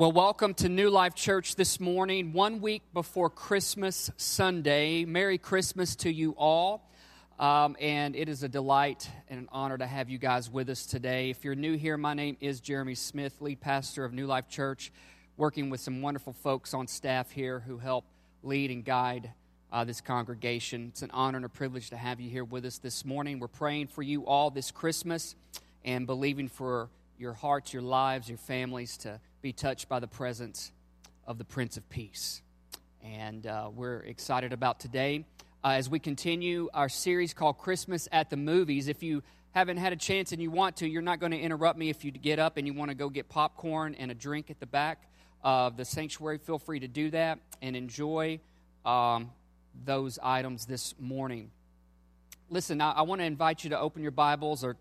Well, welcome to New Life Church this morning, one week before Christmas Sunday. Merry Christmas to you all. Um, and it is a delight and an honor to have you guys with us today. If you're new here, my name is Jeremy Smith, lead pastor of New Life Church, working with some wonderful folks on staff here who help lead and guide uh, this congregation. It's an honor and a privilege to have you here with us this morning. We're praying for you all this Christmas and believing for your hearts, your lives, your families to be touched by the presence of the Prince of Peace. And uh, we're excited about today uh, as we continue our series called Christmas at the Movies. If you haven't had a chance and you want to, you're not going to interrupt me if you get up and you want to go get popcorn and a drink at the back of the sanctuary. Feel free to do that and enjoy um, those items this morning. Listen, I, I want to invite you to open your Bibles or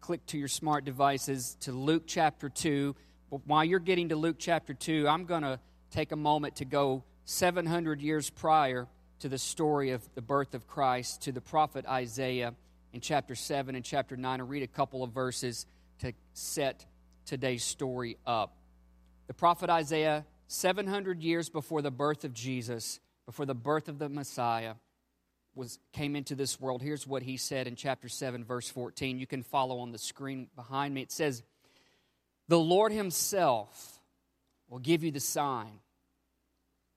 click to your smart devices to Luke chapter 2 while you're getting to Luke chapter 2, I'm going to take a moment to go 700 years prior to the story of the birth of Christ to the prophet Isaiah in chapter 7 and chapter 9 and read a couple of verses to set today's story up. The prophet Isaiah, 700 years before the birth of Jesus, before the birth of the Messiah, was, came into this world. Here's what he said in chapter 7, verse 14. You can follow on the screen behind me. It says, the Lord Himself will give you the sign.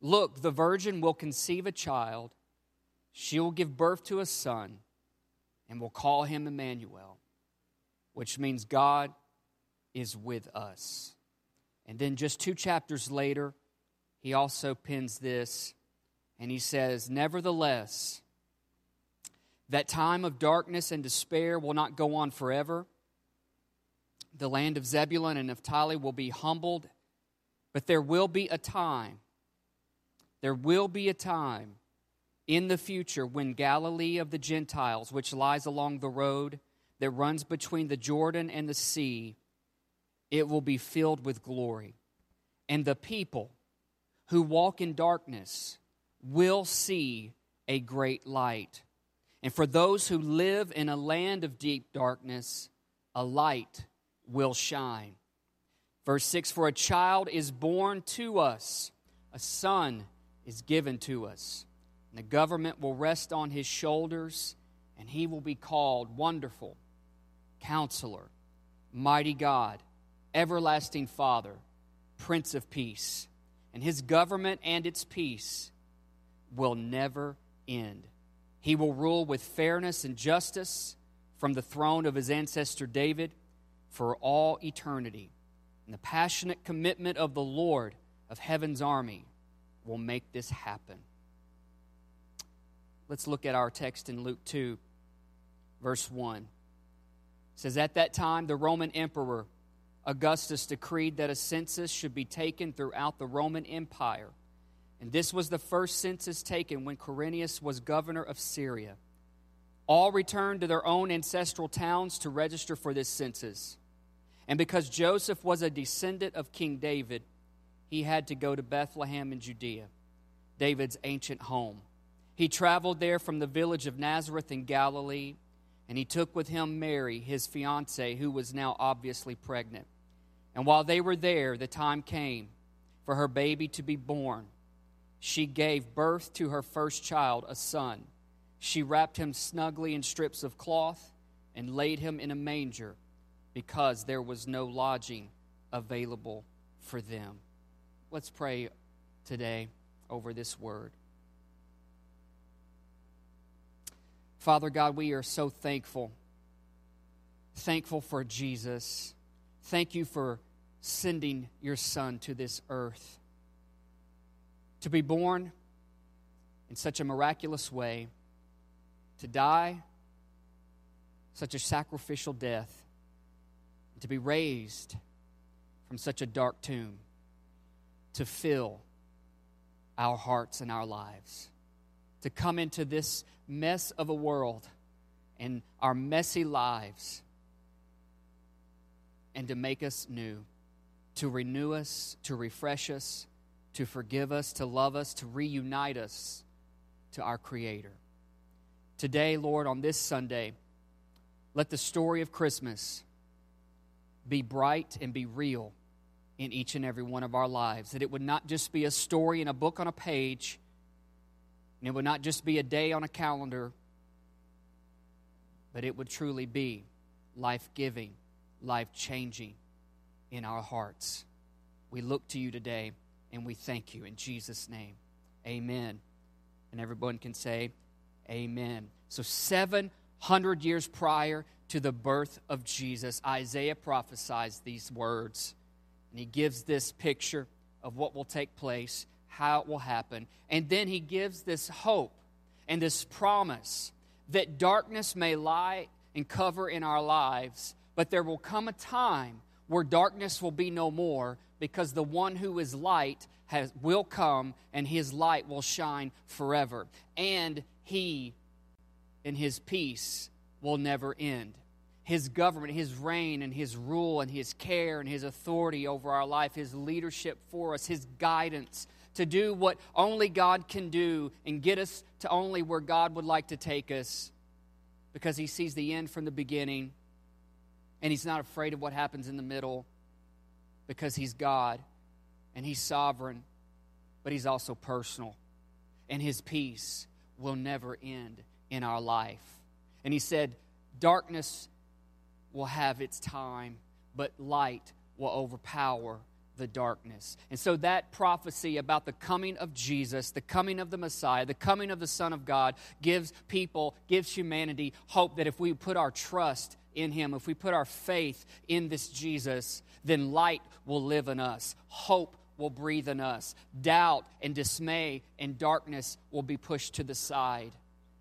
Look, the virgin will conceive a child, she will give birth to a son, and will call him Emmanuel, which means God is with us. And then just two chapters later, he also pins this, and he says, Nevertheless, that time of darkness and despair will not go on forever the land of Zebulun and Naphtali will be humbled, but there will be a time, there will be a time in the future when Galilee of the Gentiles, which lies along the road that runs between the Jordan and the sea, it will be filled with glory. And the people who walk in darkness will see a great light. And for those who live in a land of deep darkness, a light will shine. Verse 6 For a child is born to us, a son is given to us, and the government will rest on his shoulders, and he will be called Wonderful, Counselor, Mighty God, Everlasting Father, Prince of Peace. And his government and its peace will never end. He will rule with fairness and justice from the throne of his ancestor David for all eternity. And the passionate commitment of the Lord of heaven's army will make this happen. Let's look at our text in Luke 2, verse 1. It says, At that time, the Roman emperor Augustus decreed that a census should be taken throughout the Roman Empire. And this was the first census taken when Quirinius was governor of Syria. All returned to their own ancestral towns to register for this census. And because Joseph was a descendant of King David, he had to go to Bethlehem in Judea, David's ancient home. He traveled there from the village of Nazareth in Galilee, and he took with him Mary, his fiancee, who was now obviously pregnant. And while they were there, the time came for her baby to be born. She gave birth to her first child, a son. She wrapped him snugly in strips of cloth and laid him in a manger because there was no lodging available for them. Let's pray today over this word. Father God, we are so thankful. Thankful for Jesus. Thank you for sending your Son to this earth to be born in such a miraculous way, to die such a sacrificial death, to be raised from such a dark tomb to fill our hearts and our lives, to come into this mess of a world and our messy lives and to make us new, to renew us, to refresh us, to forgive us, to love us, to reunite us to our Creator. Today, Lord, on this Sunday, let the story of Christmas be bright and be real in each and every one of our lives. That it would not just be a story in a book on a page, and it would not just be a day on a calendar, but it would truly be life giving, life changing in our hearts. We look to you today and we thank you in Jesus' name. Amen. And everyone can say, Amen. So, 700 years prior to the birth of Jesus, Isaiah prophesies these words. And he gives this picture of what will take place, how it will happen. And then he gives this hope and this promise that darkness may lie and cover in our lives, but there will come a time where darkness will be no more because the one who is light has, will come and his light will shine forever. And he and his peace will never end. His government, his reign, and his rule, and his care, and his authority over our life, his leadership for us, his guidance to do what only God can do and get us to only where God would like to take us because he sees the end from the beginning and he's not afraid of what happens in the middle because he's God and he's sovereign, but he's also personal. And his peace will never end in our life. And he said, Darkness will have its time, but light will overpower the darkness. And so that prophecy about the coming of Jesus, the coming of the Messiah, the coming of the Son of God gives people, gives humanity hope that if we put our trust in Him, if we put our faith in this Jesus, then light will live in us. Hope will breathe in us. Doubt and dismay and darkness will be pushed to the side.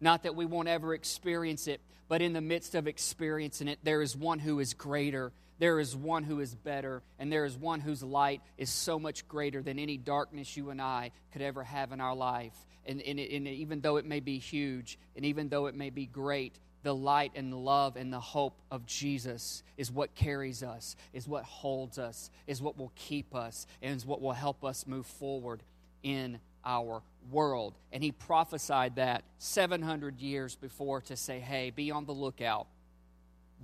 Not that we won't ever experience it, but in the midst of experiencing it, there is one who is greater there is one who is better, and there is one whose light is so much greater than any darkness you and I could ever have in our life. And, and, and, even though it may be huge, and even though it may be great, the light and the love and the hope of Jesus is what carries us, is what holds us, is what will keep us, and is what will help us move forward in our world. And he prophesied that 700 years before to say, hey, be on the lookout.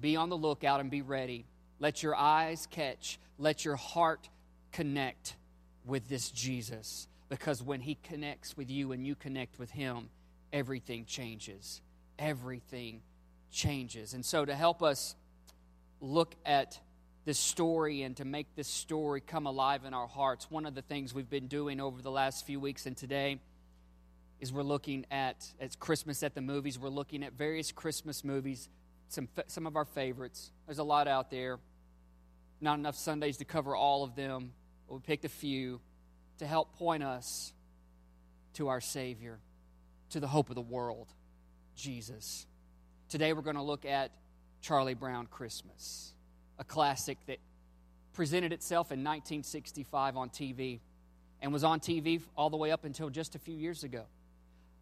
Be on the lookout and be ready let your eyes catch, let your heart connect with this Jesus. Because when he connects with you and you connect with him, everything changes. Everything changes. And so, to help us look at this story and to make this story come alive in our hearts, one of the things we've been doing over the last few weeks and today is we're looking at, it's Christmas at the movies, we're looking at various Christmas movies, some, some of our favorites. There's a lot out there not enough Sundays to cover all of them, but we picked a few to help point us to our Savior, to the hope of the world, Jesus. Today we're going to look at Charlie Brown Christmas, a classic that presented itself in 1965 on TV and was on TV all the way up until just a few years ago.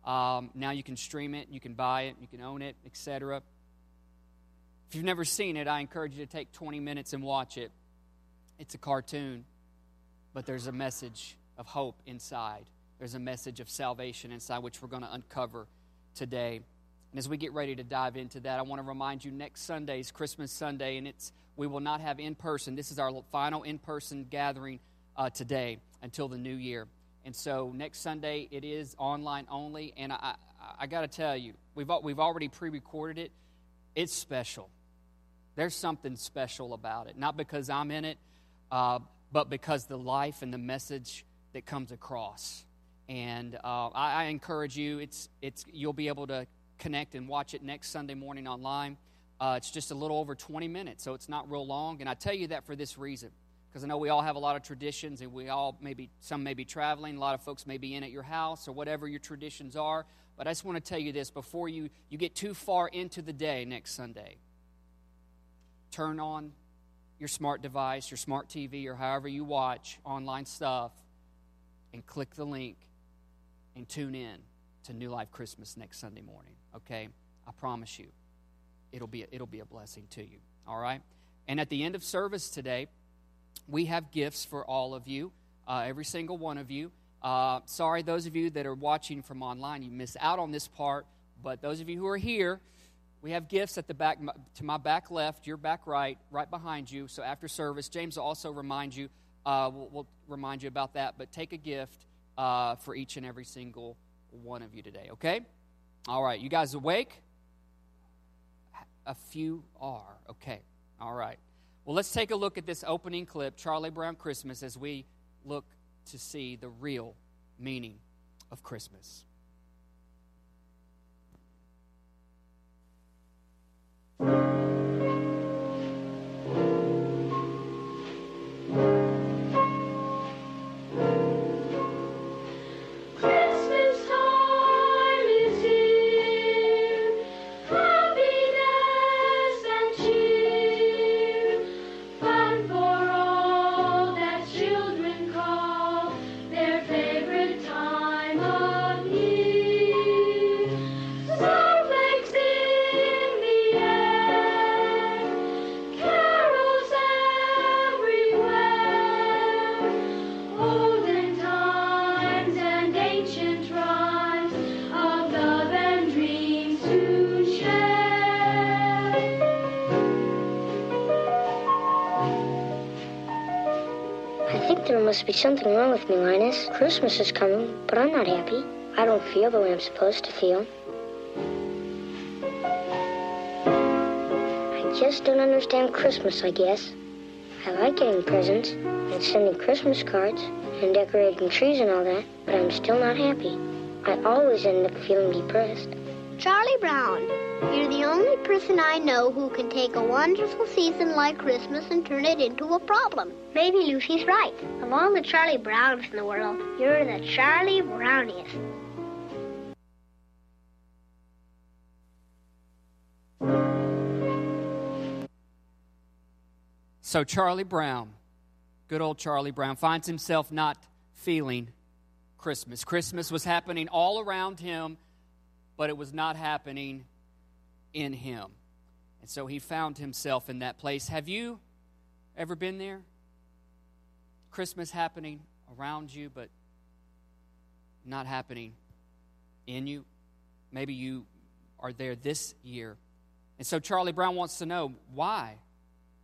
Um, now you can stream it, you can buy it, you can own it, etc. If you've never seen it, I encourage you to take 20 minutes and watch it. It's a cartoon, but there's a message of hope inside. There's a message of salvation inside, which we're going to uncover today. And as we get ready to dive into that, I want to remind you next Sunday is Christmas Sunday, and it's we will not have in person. This is our final in person gathering uh, today until the new year. And so next Sunday it is online only. And I, I, I got to tell you, we've we've already pre-recorded it. It's special. There's something special about it. Not because I'm in it, uh, but because the life and the message that comes across. And uh, I, I, encourage you, it's, it's, you'll be able to connect and watch it next Sunday morning online. Uh, it's just a little over 20 minutes, so it's not real long. And I tell you that for this reason because I know we all have a lot of traditions, and we all maybe, some may be traveling, a lot of folks may be in at your house or whatever your traditions are. But I just want to tell you this before you, you get too far into the day next Sunday turn on your smart device, your smart TV, or however you watch online stuff, and click the link and tune in to New Life Christmas next Sunday morning. Okay? I promise you, it'll be a, it'll be a blessing to you. All right? And at the end of service today, we have gifts for all of you, uh, every single one of you. Uh, sorry, those of you that are watching from online, you miss out on this part. But those of you who are here, we have gifts at the back, to my back left, your back right, right behind you. So after service, James will also remind you Uh, we'll, we'll, remind you about that, but take a gift uh, for each and every single one of you today, okay? All right, you guys awake? A few are, okay. All right. Well, let's take a look at this opening clip, Charlie Brown Christmas, as we look to see the real meaning of Christmas. Something wrong with me, Linus. Christmas is coming, but I'm not happy. I don't feel the way I'm supposed to feel. I just don't understand Christmas, I guess. I like getting presents and sending Christmas cards and decorating trees and all that, but I'm still not happy. I always end up feeling depressed. Charlie Brown, you're the only person I know who can take a wonderful season like Christmas and turn it into a problem. Maybe Lucy's right. Of all the Charlie Browns in the world, you're the Charlie Browniest. So, Charlie Brown, good old Charlie Brown, finds himself not feeling Christmas. Christmas was happening all around him but it was not happening in him. And so he found himself in that place. Have you ever been there? Christmas happening around you, but not happening in you. Maybe you are there this year. And so Charlie Brown wants to know why?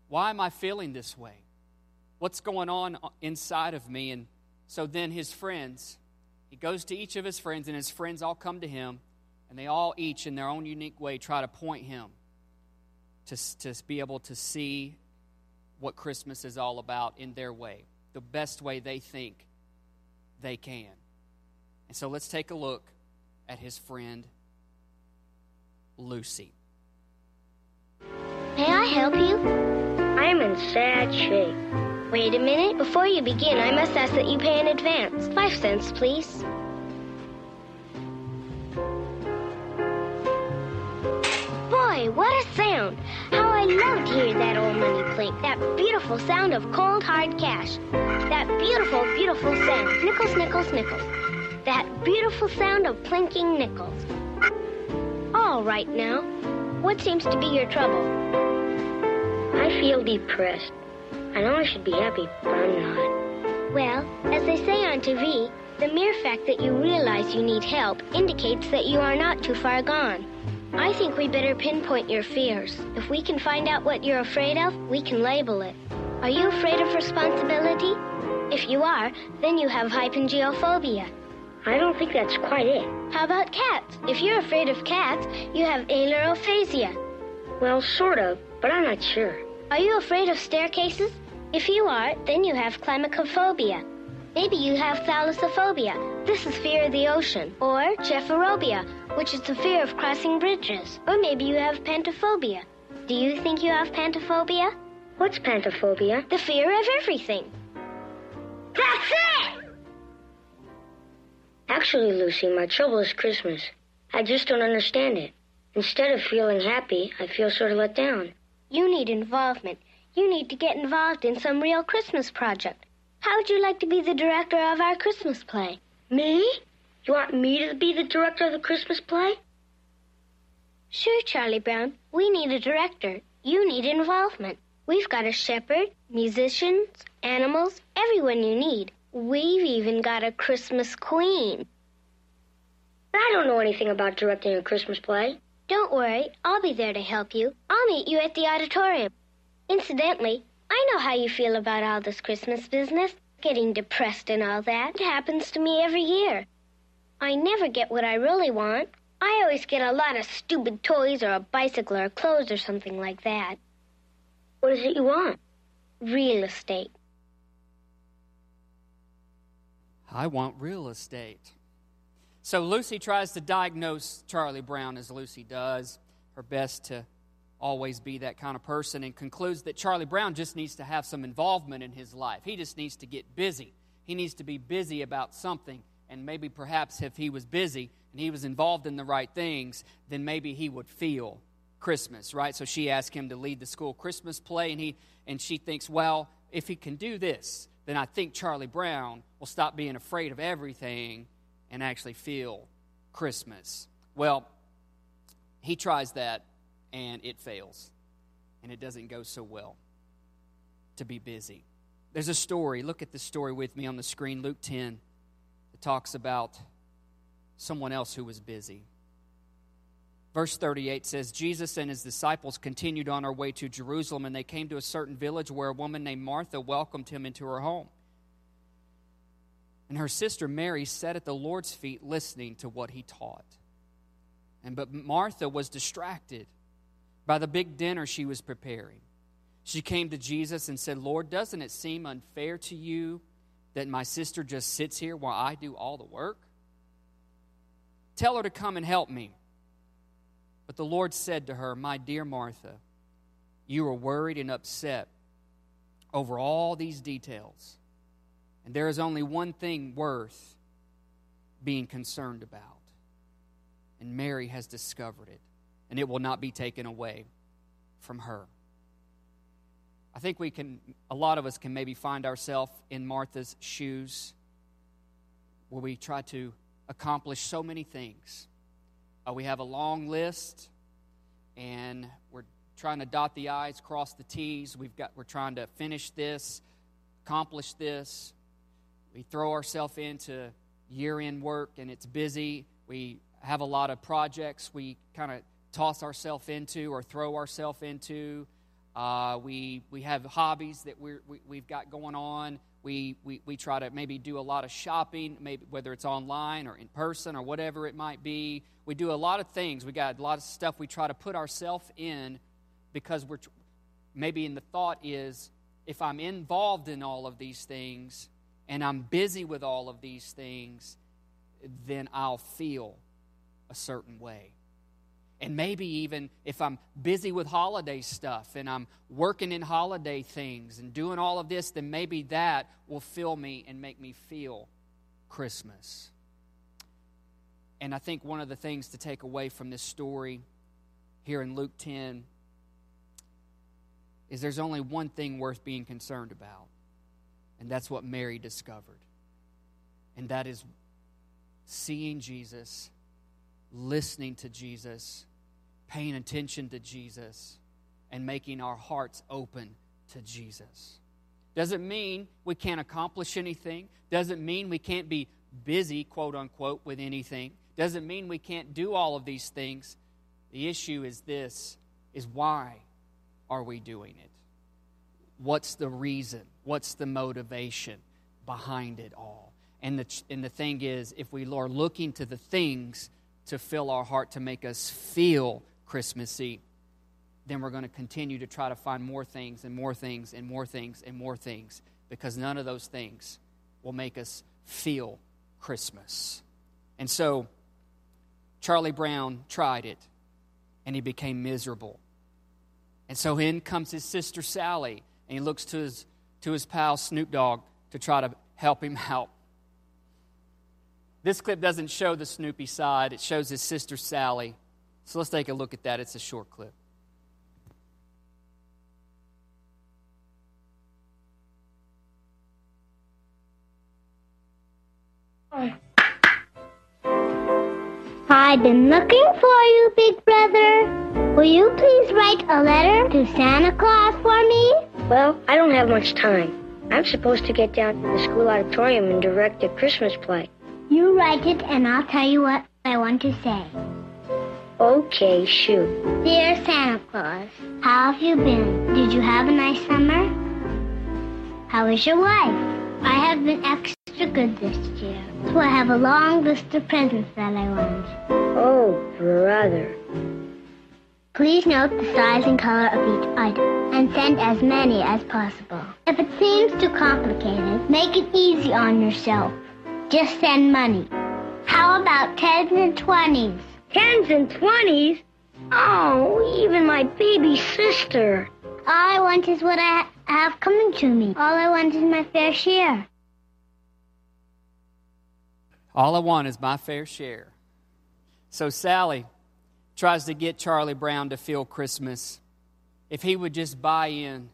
Why am I feeling this way? What's going on inside of me? And so then his friends, he goes to each of his friends, and his friends all come to him and they all, each in their own unique way, try to point him to, to be able to see what Christmas is all about in their way, the best way they think they can. And so let's take a look at his friend Lucy. May I help you? I'm in sad shape. Wait a minute. Before you begin, I must ask that you pay in advance. Five cents, please. How I love to hear that old money clink. That beautiful sound of cold, hard cash. That beautiful, beautiful sound. Nickels, nickels, nickels. That beautiful sound of plinking nickels. All right now. What seems to be your trouble? I feel depressed. I know I should be happy, but I'm not. Well, as they say on TV, the mere fact that you realize you need help indicates that you are not too far gone. I think we better pinpoint your fears. If we can find out what you're afraid of, we can label it. Are you afraid of responsibility? If you are, then you have hypengyophobia. I don't think that's quite it. How about cats? If you're afraid of cats, you have ailurophasia. Well, sort of, but I'm not sure. Are you afraid of staircases? If you are, then you have climacophobia. Maybe you have thalassophobia. This is fear of the ocean. Or gephyrobia, which is the fear of crossing bridges. Or maybe you have pantophobia. Do you think you have pantophobia? What's pantophobia? The fear of everything. That's it! Actually, Lucy, my trouble is Christmas. I just don't understand it. Instead of feeling happy, I feel sort of let down. You need involvement. You need to get involved in some real Christmas project. How would you like to be the director of our Christmas play? Me? You want me to be the director of the Christmas play? Sure, Charlie Brown. We need a director. You need involvement. We've got a shepherd, musicians, animals, everyone you need. We've even got a Christmas queen. I don't know anything about directing a Christmas play. Don't worry, I'll be there to help you. I'll meet you at the auditorium. Incidentally, I know how you feel about all this Christmas business, getting depressed and all that. Happens to me every year. I never get what I really want. I always get a lot of stupid toys or a bicycle or clothes or something like that. What is it you want? Real estate. I want real estate. So Lucy tries to diagnose Charlie Brown as Lucy does, her best to always be that kind of person, and concludes that Charlie Brown just needs to have some involvement in his life. He just needs to get busy. He needs to be busy about something, and maybe perhaps if he was busy and he was involved in the right things, then maybe he would feel Christmas, right? So she asked him to lead the school Christmas play, and he and she thinks, well, if he can do this, then I think Charlie Brown will stop being afraid of everything and actually feel Christmas. Well, he tries that and it fails. And it doesn't go so well to be busy. There's a story. Look at the story with me on the screen, Luke 10. It talks about someone else who was busy. Verse 38 says Jesus and his disciples continued on our way to Jerusalem, and they came to a certain village where a woman named Martha welcomed him into her home. And her sister Mary sat at the Lord's feet listening to what he taught. And but Martha was distracted by the big dinner she was preparing. She came to Jesus and said, Lord, doesn't it seem unfair to you that my sister just sits here while I do all the work? Tell her to come and help me. But the Lord said to her, My dear Martha, you are worried and upset over all these details. And there is only one thing worth being concerned about. And Mary has discovered it, and it will not be taken away from her. I think we can, a lot of us can maybe find ourselves in Martha's shoes where we try to accomplish so many things uh, we have a long list, and we're trying to dot the I's, cross the T's. We've got, we're trying to finish this, accomplish this. We throw ourselves into year end work, and it's busy. We have a lot of projects we kind of toss ourselves into or throw ourselves into. Uh, we, we have hobbies that we're, we, we've got going on. We, we, we try to maybe do a lot of shopping, maybe whether it's online or in person or whatever it might be. We do a lot of things. We got a lot of stuff we try to put ourselves in because we're maybe in the thought is if I'm involved in all of these things and I'm busy with all of these things, then I'll feel a certain way. And maybe even if I'm busy with holiday stuff and I'm working in holiday things and doing all of this, then maybe that will fill me and make me feel Christmas. And I think one of the things to take away from this story here in Luke 10 is there's only one thing worth being concerned about, and that's what Mary discovered. And that is seeing Jesus listening to Jesus, paying attention to Jesus, and making our hearts open to Jesus. Doesn't mean we can't accomplish anything. Doesn't mean we can't be busy, quote unquote, with anything. Doesn't mean we can't do all of these things. The issue is this is why are we doing it? What's the reason? What's the motivation behind it all? And the, and the thing is, if we are looking to the things to fill our heart to make us feel Christmassy, then we're going to continue to try to find more things and more things and more things and more things because none of those things will make us feel Christmas. And so, Charlie Brown tried it and he became miserable. And so in comes his sister Sally and he looks to his, to his pal Snoop Dogg to try to help him out. This clip doesn't show the Snoopy side, it shows his sister Sally. So let's take a look at that. It's a short clip. I've been looking for you, Big Brother. Will you please write a letter to Santa Claus for me? Well, I don't have much time. I'm supposed to get down to the school auditorium and direct a Christmas play. You write it, and I'll tell you what I want to say. Okay, shoot. Dear Santa Claus, how have you been? Did you have a nice summer? How is your wife? I have been extra good this year, so I have a long list of presents that I want. Oh, brother. Please note the size and color of each item and send as many as possible. If it seems too complicated, make it easy on yourself. Just send money. How about tens and twenties? Tens and twenties? Oh, even my baby sister. All I want is what I have coming to me. All I want is my fair share. All I want is my fair share. So Sally tries to get Charlie Brown to feel Christmas. If he would just buy in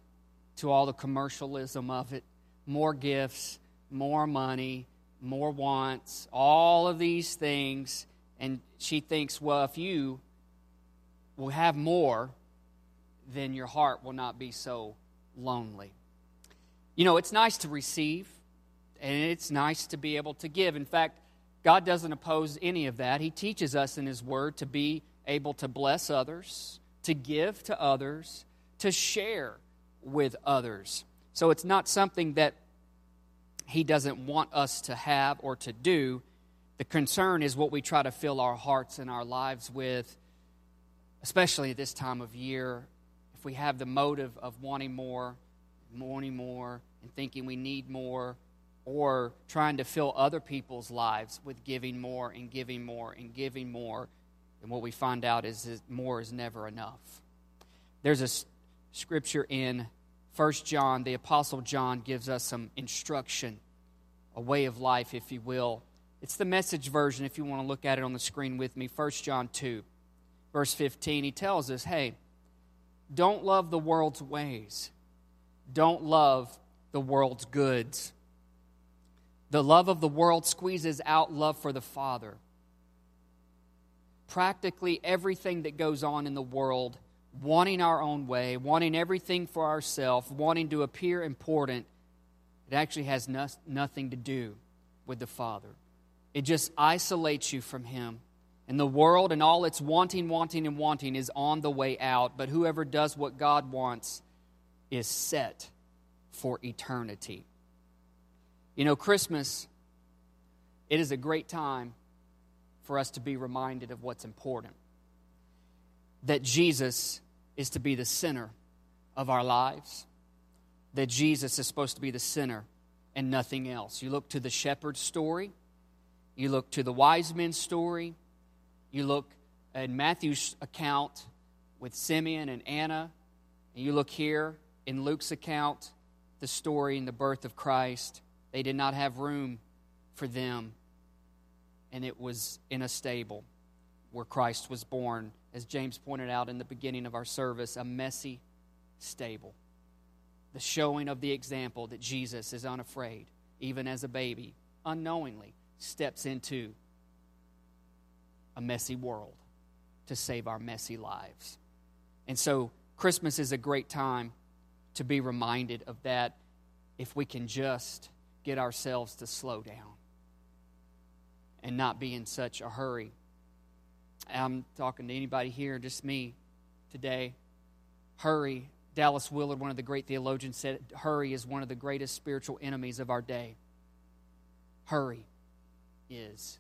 to all the commercialism of it, more gifts, more money, more wants, all of these things. And she thinks, well, if you will have more, then your heart will not be so lonely. You know, it's nice to receive, and it's nice to be able to give. In fact, God doesn't oppose any of that. He teaches us in His Word to be able to bless others, to give to others, to share with others. So it's not something that He doesn't want us to have or to do. The concern is what we try to fill our hearts and our lives with, especially at this time of year. If we have the motive of wanting more, wanting more, and thinking we need more, or trying to fill other people's lives with giving more and giving more and giving more, and what we find out is that more is never enough. There's a scripture in 1 John, the Apostle John gives us some instruction, a way of life, if you will. It's the message version, if you want to look at it on the screen with me. 1 John 2, verse 15. He tells us, hey, don't love the world's ways, don't love the world's goods. The love of the world squeezes out love for the Father. Practically everything that goes on in the world, wanting our own way, wanting everything for ourselves, wanting to appear important, it actually has no, nothing to do with the Father. It just isolates you from Him. And the world and all its wanting, wanting, and wanting is on the way out. But whoever does what God wants is set for eternity. You know, Christmas, it is a great time for us to be reminded of what's important. That Jesus is to be the center of our lives, that Jesus is supposed to be the center and nothing else. You look to the shepherd's story, you look to the wise men's story, you look at Matthew's account with Simeon and Anna, and you look here in Luke's account, the story and the birth of Christ. They did not have room for them, and it was in a stable where Christ was born. As James pointed out in the beginning of our service, a messy stable. The showing of the example that Jesus is unafraid, even as a baby, unknowingly steps into a messy world to save our messy lives. And so, Christmas is a great time to be reminded of that if we can just get ourselves to slow down and not be in such a hurry. I'm talking to anybody here, just me today. Hurry. Dallas Willard, one of the great theologians, said hurry is one of the greatest spiritual enemies of our day. Hurry is.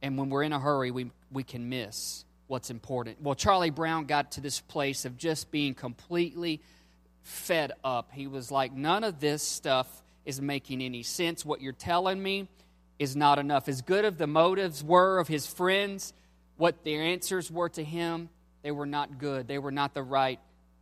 And when we're in a hurry, we, we can miss what's important. Well, Charlie Brown got to this place of just being completely fed up. He was like, none of this stuff is making any sense. What you're telling me is not enough. As good as the motives were of his friends, what their answers were to him, they were not good. They were not the right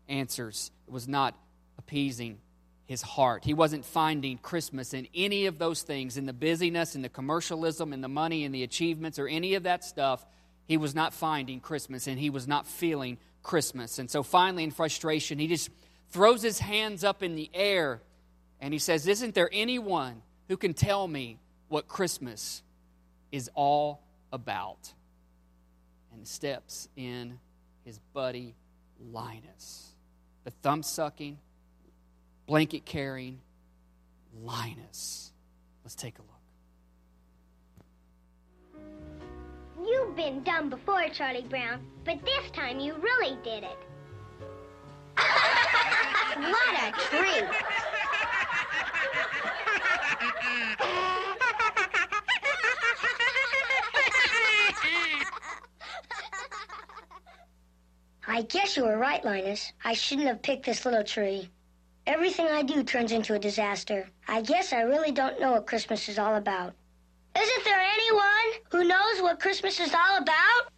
answers. It was not appeasing his heart. He wasn't finding Christmas in any of those things, in the busyness, in the commercialism, in the money, in the achievements, or any of that stuff. He was not finding Christmas and he was not feeling Christmas. And so finally, in frustration, he just throws his hands up in the air and he says, Isn't there anyone who can tell me what Christmas is all about and steps in his buddy Linus. The thumb sucking, blanket carrying Linus. Let's take a look. You've been dumb before, Charlie Brown, but this time you really did it. what a treat! I guess you were right, Linus. I shouldn't have picked this little tree. Everything I do turns into a disaster. I guess I really don't know what Christmas is all about. Isn't there anyone who knows what Christmas is all about?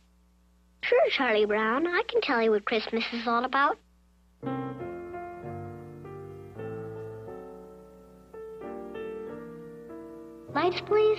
Sure, Charlie Brown. I can tell you what Christmas is all about. Lights, please.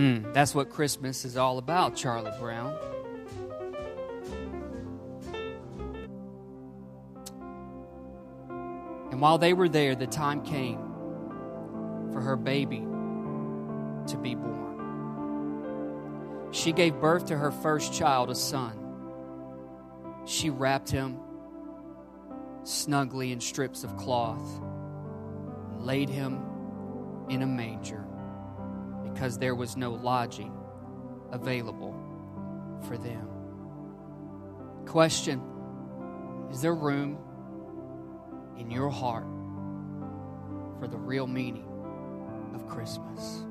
Hmm, that's what Christmas is all about, Charlie Brown. And while they were there, the time came for her baby to be born. She gave birth to her first child, a son. She wrapped him snugly in strips of cloth and laid him in a manger because there was no lodging available for them. Question Is there room in your heart for the real meaning of Christmas?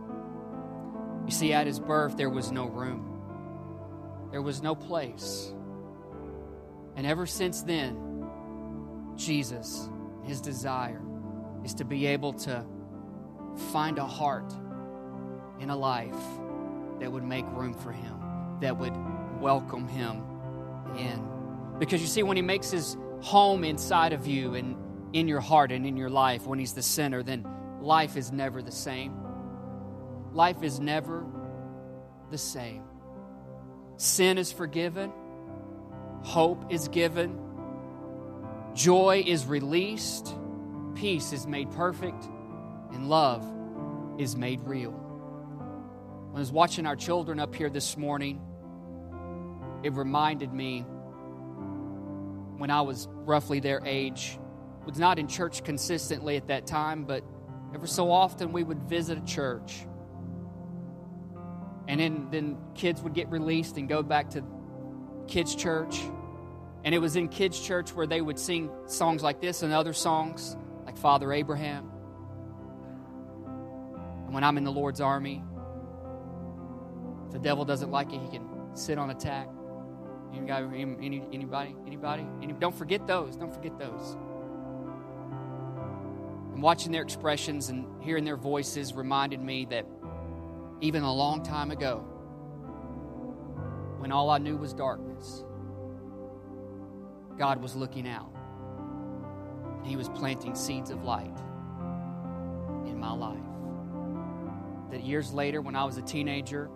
You see, at his birth, there was no room, there was no place. And ever since then, Jesus, his desire is to be able to find a heart in a life that would make room for him, that would welcome him in. Because you see, when he makes his home inside of you and in your heart and in your life, when he's the center, then life is never the same. Life is never the same. Sin is forgiven, hope is given, joy is released, peace is made perfect, and love is made real. When I was watching our children up here this morning, it reminded me when I was roughly their age, was not in church consistently at that time, but ever so often we would visit a church. And then, then kids would get released and go back to kids' church. And it was in kids' church where they would sing songs like this and other songs, like Father Abraham. And when I'm in the Lord's army, if the devil doesn't like it, he can sit on attack. Anybody? Any, anybody? Anybody? Any, don't forget those. Don't forget those. And watching their expressions and hearing their voices reminded me that even a long time ago, when all I knew was darkness, God was looking out. He was planting seeds of light in my life. That years later, when I was a teenager,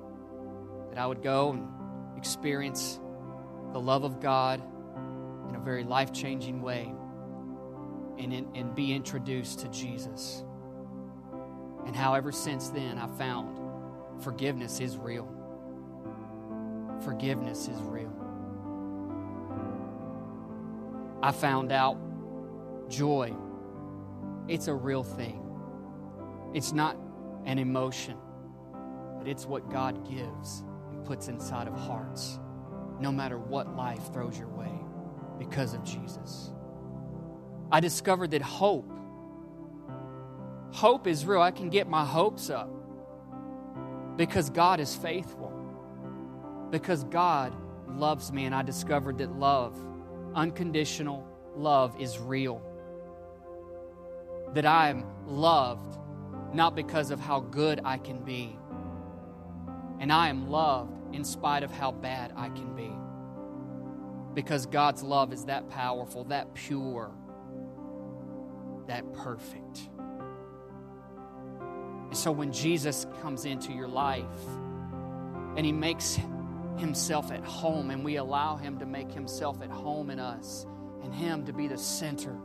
that I would go and experience the love of God in a very life changing way and, and be introduced to Jesus. And however, since then, I found forgiveness is real. Forgiveness is real. I found out joy, it's a real thing. It's not an emotion, but it's what God gives puts inside of hearts, no matter what life throws your way, because of Jesus. I discovered that hope, hope is real. I can get my hopes up because God is faithful, because God loves me, and I discovered that love, unconditional love, is real. That I am loved not because of how good I can be. And I am loved in spite of how bad I can be. Because God's love is that powerful, that pure, that perfect. And so when Jesus comes into your life and he makes himself at home and we allow him to make himself at home in us and him to be the center,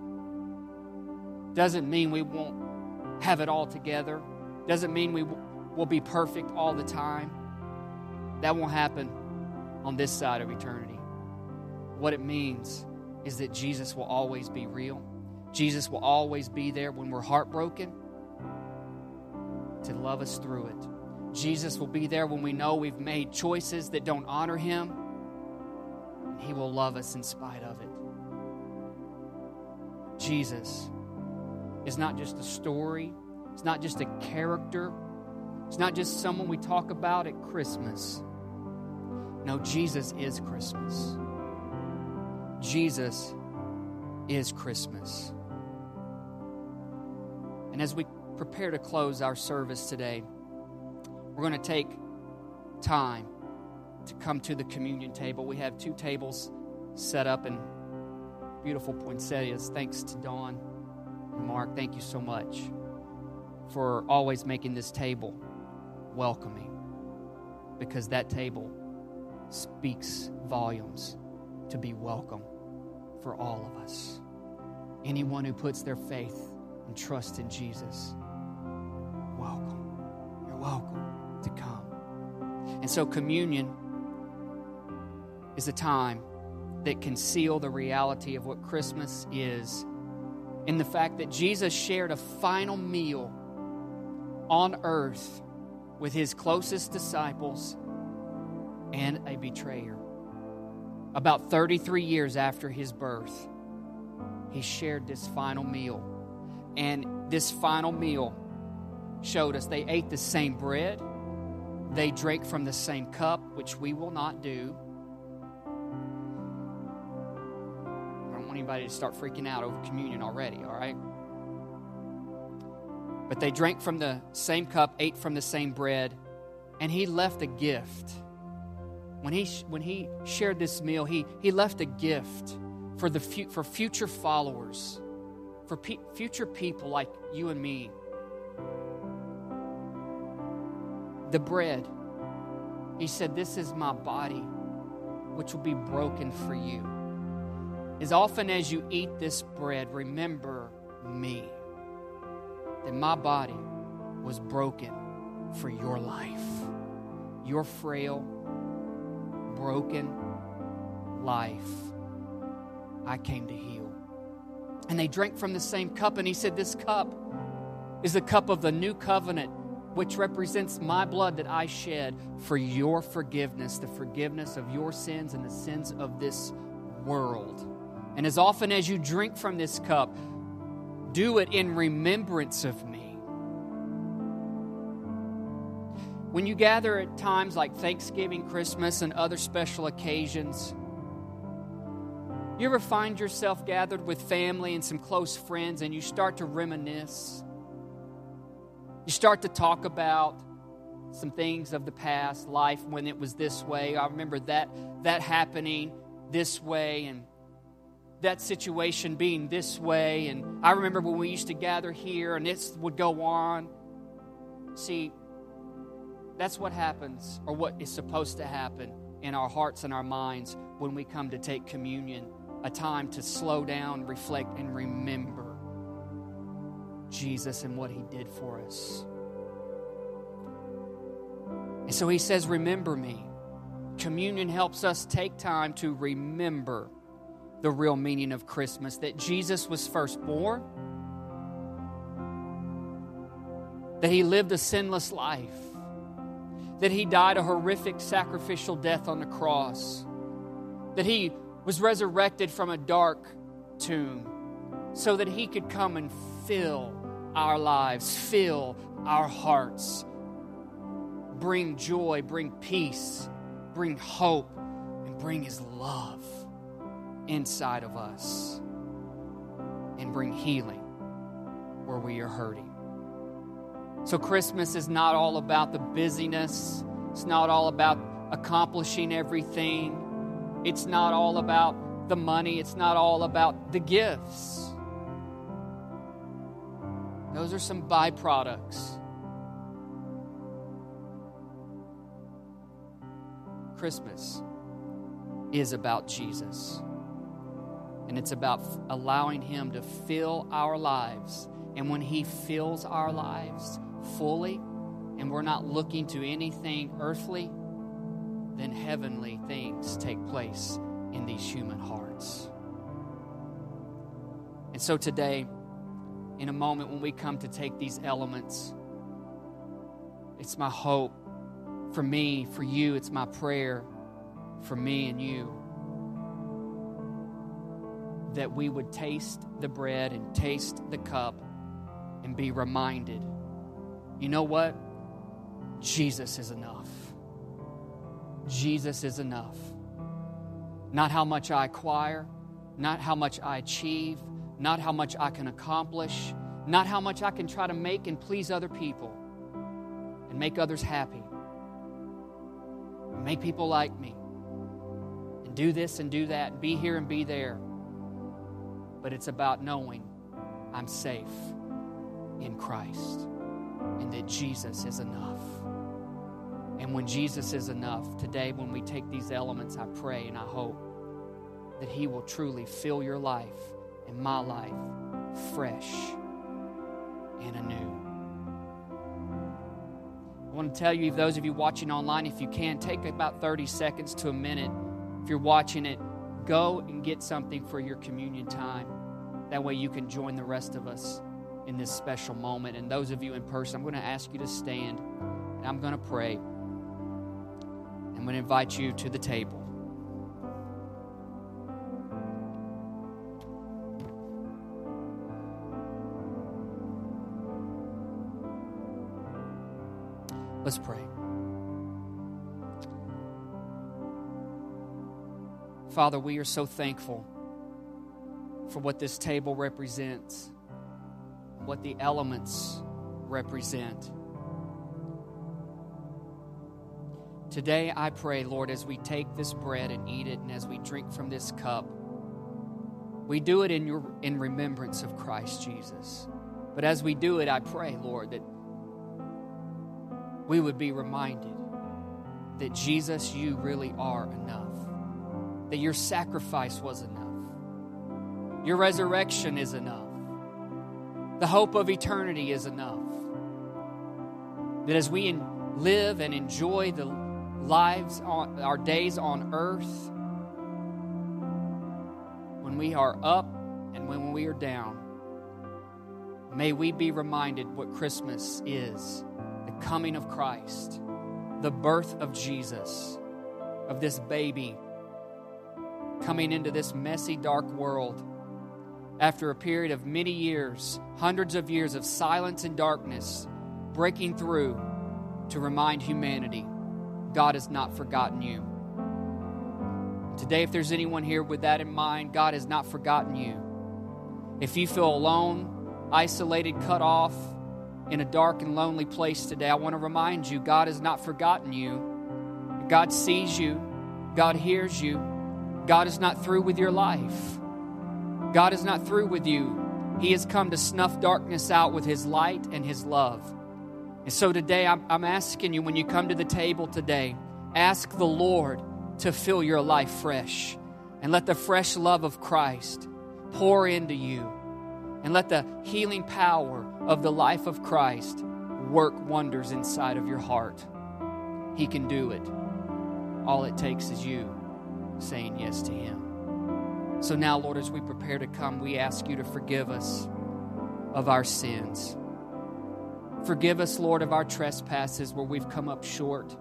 doesn't mean we won't have it all together, doesn't mean we will be perfect all the time. That won't happen on this side of eternity. What it means is that Jesus will always be real. Jesus will always be there when we're heartbroken to love us through it. Jesus will be there when we know we've made choices that don't honor Him, and He will love us in spite of it. Jesus is not just a story, it's not just a character, it's not just someone we talk about at Christmas. No, Jesus is Christmas. Jesus is Christmas. And as we prepare to close our service today, we're going to take time to come to the communion table. We have two tables set up in beautiful poinsettias. Thanks to Dawn and Mark. Thank you so much for always making this table welcoming because that table speaks volumes to be welcome for all of us. Anyone who puts their faith and trust in Jesus, welcome. You're welcome to come. And so, communion is a time that can seal the reality of what Christmas is in the fact that Jesus shared a final meal on earth with his closest disciples and a betrayer. About 33 years after his birth, he shared this final meal. And this final meal showed us they ate the same bread, they drank from the same cup, which we will not do. I don't want anybody to start freaking out over communion already, all right? But they drank from the same cup, ate from the same bread, and he left a gift. When he, when he shared this meal, he, he left a gift for, the, for future followers, for pe- future people like you and me. The bread, he said, This is my body, which will be broken for you. As often as you eat this bread, remember me that my body was broken for your life. Your frail, broken life, I came to heal. And they drank from the same cup, and he said, This cup is the cup of the new covenant, which represents my blood that I shed for your forgiveness, the forgiveness of your sins and the sins of this world. And as often as you drink from this cup, do it in remembrance of me. When you gather at times like Thanksgiving, Christmas, and other special occasions, you ever find yourself gathered with family and some close friends and you start to reminisce? You start to talk about some things of the past life when it was this way. I remember that that happening this way and that situation being this way. And I remember when we used to gather here and this would go on. See, that's what happens, or what is supposed to happen in our hearts and our minds when we come to take communion a time to slow down, reflect, and remember Jesus and what he did for us. And so he says, Remember me. Communion helps us take time to remember the real meaning of Christmas that Jesus was first born, that he lived a sinless life, that he died a horrific sacrificial death on the cross, that he was resurrected from a dark tomb so that he could come and fill our lives, fill our hearts, bring joy, bring peace, bring hope, and bring his love inside of us and bring healing where we are hurting. So, Christmas is not all about the busyness, it's not all about accomplishing everything, it's not all about the money, it's not all about the gifts. Those are some byproducts. Christmas is about Jesus. And it's about allowing Him to fill our lives. And when He fills our lives fully, and we're not looking to anything earthly, then heavenly things take place in these human hearts. And so today, in a moment when we come to take these elements, it's my hope for me, for you, it's my prayer for me and you that we would taste the bread and taste the cup and be reminded you know what? Jesus is enough. Jesus is enough. Not how much I acquire, not how much I achieve, not how much I can accomplish, not how much I can try to make and please other people and make others happy, make people like me, and do this and do that, and be here and be there. But it's about knowing I'm safe in Christ and that Jesus is enough. And when Jesus is enough, today when we take these elements, I pray and I hope that He will truly fill your life and my life fresh and anew. I want to tell you, those of you watching online, if you can, take about 30 seconds to a minute. If you're watching it, go and get something for your communion time. That way you can join the rest of us in this special moment. And those of you in person, I'm going to ask you to stand and I'm going to pray. I'm going to invite you to the table. Let's pray. Father, we are so thankful for what this table represents, what the elements represent. Today, I pray, Lord, as we take this bread and eat it, and as we drink from this cup, we do it in, your, in remembrance of Christ Jesus. But as we do it, I pray, Lord, that we would be reminded that Jesus, you really are enough, that your sacrifice was enough, your resurrection is enough, the hope of eternity is enough. That as we live and enjoy the lives on our days on earth, when we are up and when we are down, may we be reminded what Christmas is the coming of Christ, the birth of Jesus, of this baby coming into this messy, dark world after a period of many years, hundreds of years of silence and darkness, breaking through to remind humanity God has not forgotten you. Today, if there's anyone here with that in mind, God has not forgotten you. If you feel alone, isolated, cut off, in a dark and lonely place today, I want to remind you God has not forgotten you. God sees you, God hears you, God is not through with your life. God is not through with you. He has come to snuff darkness out with His light and His love. And so today, I'm, I'm asking you when you come to the table today, ask the Lord to fill your life fresh and let the fresh love of Christ pour into you and let the healing power of the life of Christ work wonders inside of your heart. He can do it. All it takes is you saying yes to Him. So now, Lord, as we prepare to come, we ask you to forgive us of our sins. Forgive us, Lord, of our trespasses where we've come up short.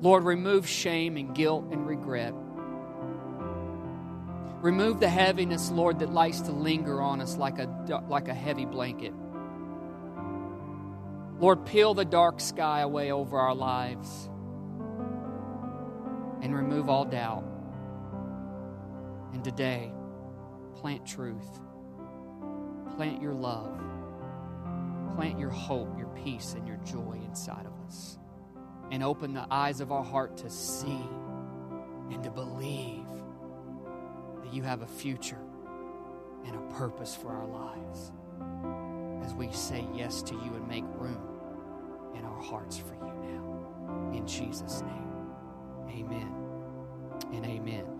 Lord, remove shame and guilt and regret. Remove the heaviness, Lord, that likes to linger on us like a, like a heavy blanket. Lord, peel the dark sky away over our lives and remove all doubt. And today, plant truth, plant your love, plant your hope, your peace, and your joy inside of us. And open the eyes of our heart to see and to believe that you have a future and a purpose for our lives as we say yes to you and make room in our hearts for you now. In Jesus' name, amen and amen.